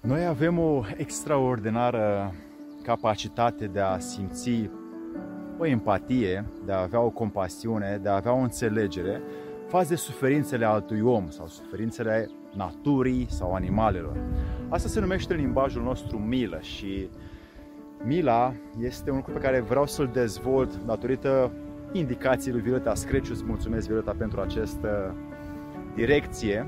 Noi avem o extraordinară capacitate de a simți o empatie, de a avea o compasiune, de a avea o înțelegere față de suferințele altui om sau suferințele naturii sau animalelor. Asta se numește în limbajul nostru milă și mila este un lucru pe care vreau să-l dezvolt datorită indicației lui Violeta Screciu. Îți mulțumesc, Violeta, pentru această direcție.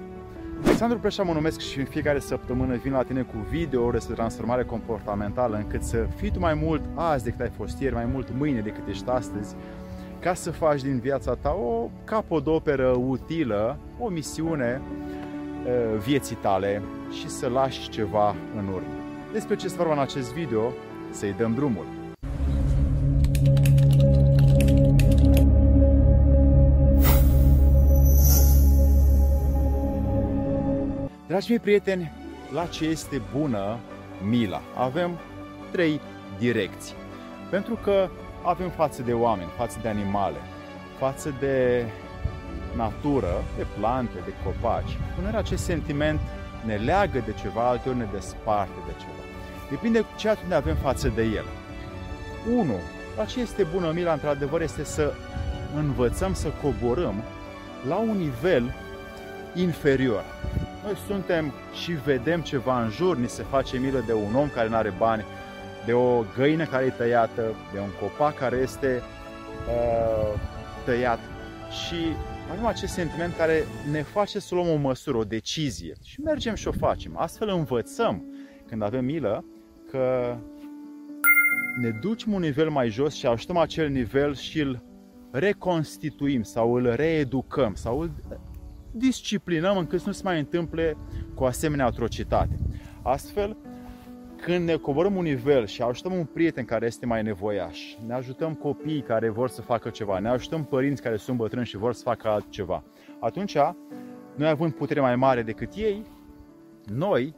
Alexandru Preșa mă numesc și în fiecare săptămână vin la tine cu video despre transformare comportamentală încât să fii tu mai mult azi decât ai fost ieri, mai mult mâine decât ești astăzi, ca să faci din viața ta o capodoperă utilă, o misiune vieții tale și să lași ceva în urmă. Despre ce se vorba în acest video, să-i dăm drumul. Dragi mei prieteni, la ce este bună mila? Avem trei direcții. Pentru că avem față de oameni, față de animale, față de natură, de plante, de copaci. Uneori acest sentiment ne leagă de ceva, alteori ne desparte de ceva. Depinde ce atitudine avem față de el. 1. La ce este bună mila, într-adevăr, este să învățăm să coborâm la un nivel inferior. Noi suntem și vedem ceva în jur, ni se face milă de un om care nu are bani, de o găină care e tăiată, de un copac care este uh, tăiat și avem acest sentiment care ne face să luăm o măsură, o decizie și mergem și o facem. Astfel învățăm, când avem milă, că ne ducem un nivel mai jos și ajutăm acel nivel și îl reconstituim sau îl reeducăm sau îl disciplinăm încât să nu se mai întâmple cu asemenea atrocitate. Astfel, când ne coborăm un nivel și ajutăm un prieten care este mai nevoiaș, ne ajutăm copiii care vor să facă ceva, ne ajutăm părinți care sunt bătrâni și vor să facă altceva, atunci, noi având putere mai mare decât ei, noi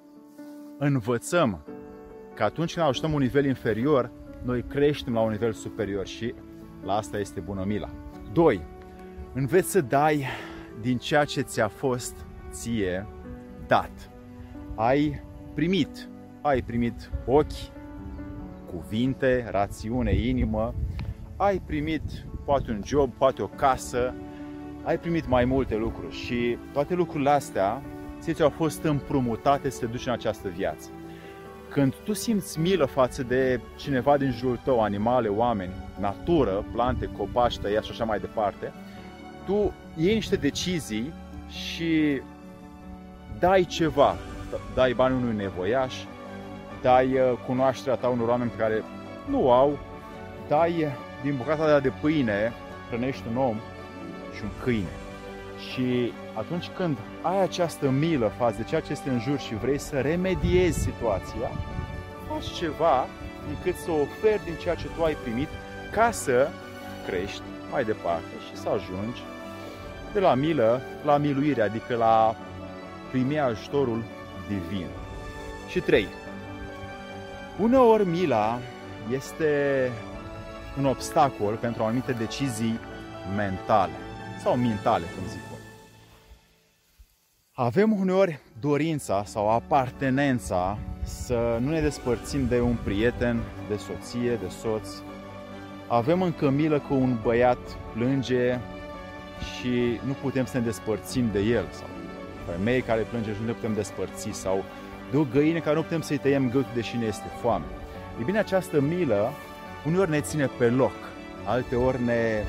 învățăm că atunci când ajutăm un nivel inferior, noi creștem la un nivel superior și la asta este bună mila. 2. Înveți să dai din ceea ce ți-a fost ție dat. Ai primit, ai primit ochi, cuvinte, rațiune, inimă, ai primit poate un job, poate o casă, ai primit mai multe lucruri și toate lucrurile astea ți au fost împrumutate să te duci în această viață. Când tu simți milă față de cineva din jurul tău, animale, oameni, natură, plante, copaci, tăiați și așa mai departe, tu iei niște decizii și dai ceva. Dai bani unui nevoiaș, dai uh, cunoașterea ta unor oameni pe care nu au, dai din bucata de pâine, hrănești un om și un câine. Și atunci când ai această milă față de ceea ce este în jur și vrei să remediezi situația, faci ceva încât să oferi din ceea ce tu ai primit ca să crești mai departe și să ajungi de la milă la miluire, adică la primi ajutorul divin. Și 3. Uneori mila este un obstacol pentru anumite decizii mentale sau mentale, cum zic eu. Avem uneori dorința sau apartenența să nu ne despărțim de un prieten, de soție, de soț. Avem încă milă că un băiat plânge și nu putem să ne despărțim de el sau femei care plânge și nu ne putem despărți sau de o găină care nu putem să-i tăiem gâtul deși ne este foame. E bine, această milă uneori ne ține pe loc, alteori ne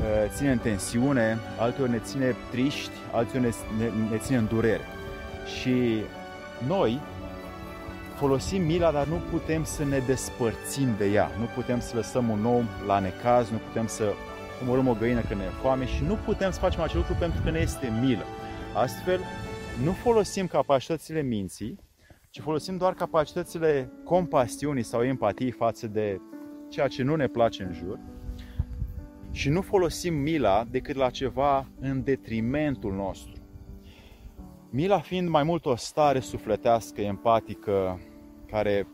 uh, ține în tensiune, alteori ne ține triști, alteori ne, ne, ne ține în durere. Și noi folosim mila, dar nu putem să ne despărțim de ea. Nu putem să lăsăm un om la necaz, nu putem să omorâm o găină când ne e foame și nu putem să facem acel lucru pentru că ne este milă. Astfel, nu folosim capacitățile minții, ci folosim doar capacitățile compasiunii sau empatiei față de ceea ce nu ne place în jur și nu folosim mila decât la ceva în detrimentul nostru. Mila fiind mai mult o stare sufletească, empatică, care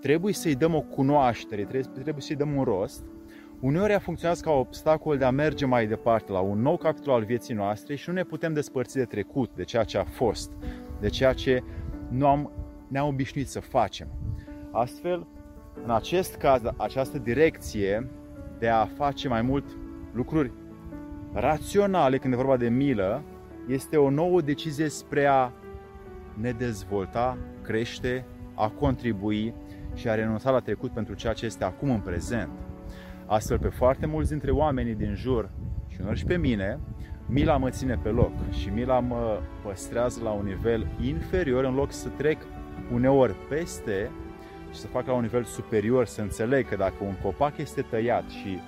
trebuie să-i dăm o cunoaștere, trebuie să-i dăm un rost, uneori a funcționat ca obstacol de a merge mai departe la un nou capitol al vieții noastre și nu ne putem despărți de trecut, de ceea ce a fost, de ceea ce nu am, ne-am obișnuit să facem. Astfel, în acest caz, această direcție de a face mai mult lucruri raționale când e vorba de milă, este o nouă decizie spre a ne dezvolta, crește, a contribui și a renunța la trecut pentru ceea ce este acum în prezent. Astfel, pe foarte mulți dintre oamenii din jur și unor și pe mine, mila mă ține pe loc și mila mă păstrează la un nivel inferior în loc să trec uneori peste și să fac la un nivel superior, să înțeleg că dacă un copac este tăiat și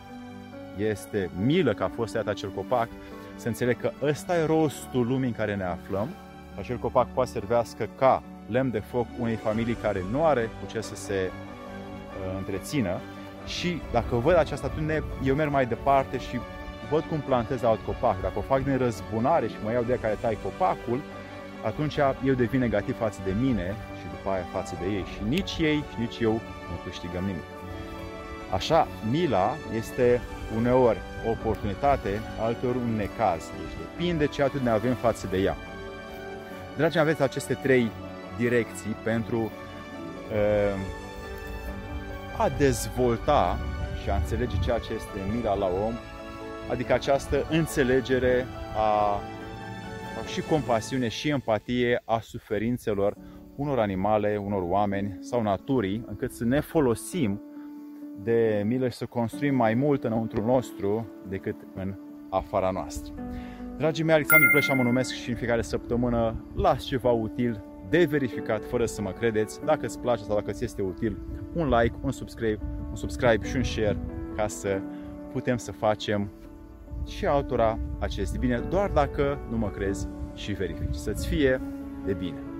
este milă că a fost tăiat acel copac, să înțeleg că ăsta e rostul lumii în care ne aflăm. Acel copac poate servească ca lemn de foc unei familii care nu are cu ce să se uh, întrețină și dacă văd această atitudine, eu merg mai departe și văd cum plantez alt copac. Dacă o fac din răzbunare și mă iau de care tai copacul, atunci eu devin negativ față de mine și după aia față de ei. Și nici ei și nici eu nu câștigăm nimic. Așa, mila este uneori o oportunitate, alteori un necaz. Deci depinde ce atât ne avem față de ea. Dragii aveți aceste trei direcții pentru uh, a dezvolta și a înțelege ceea ce este mila la om, adică această înțelegere a, a și compasiune și empatie a suferințelor unor animale, unor oameni sau naturii, încât să ne folosim de milă și să construim mai mult înăuntru nostru decât în afara noastră. Dragii mei, Alexandru Pleșa mă numesc și în fiecare săptămână las ceva util de verificat fără să mă credeți. Dacă îți place sau dacă ți este util, un like, un subscribe, un subscribe și un share ca să putem să facem și altora acest bine, doar dacă nu mă crezi și verifici. Să-ți fie de bine!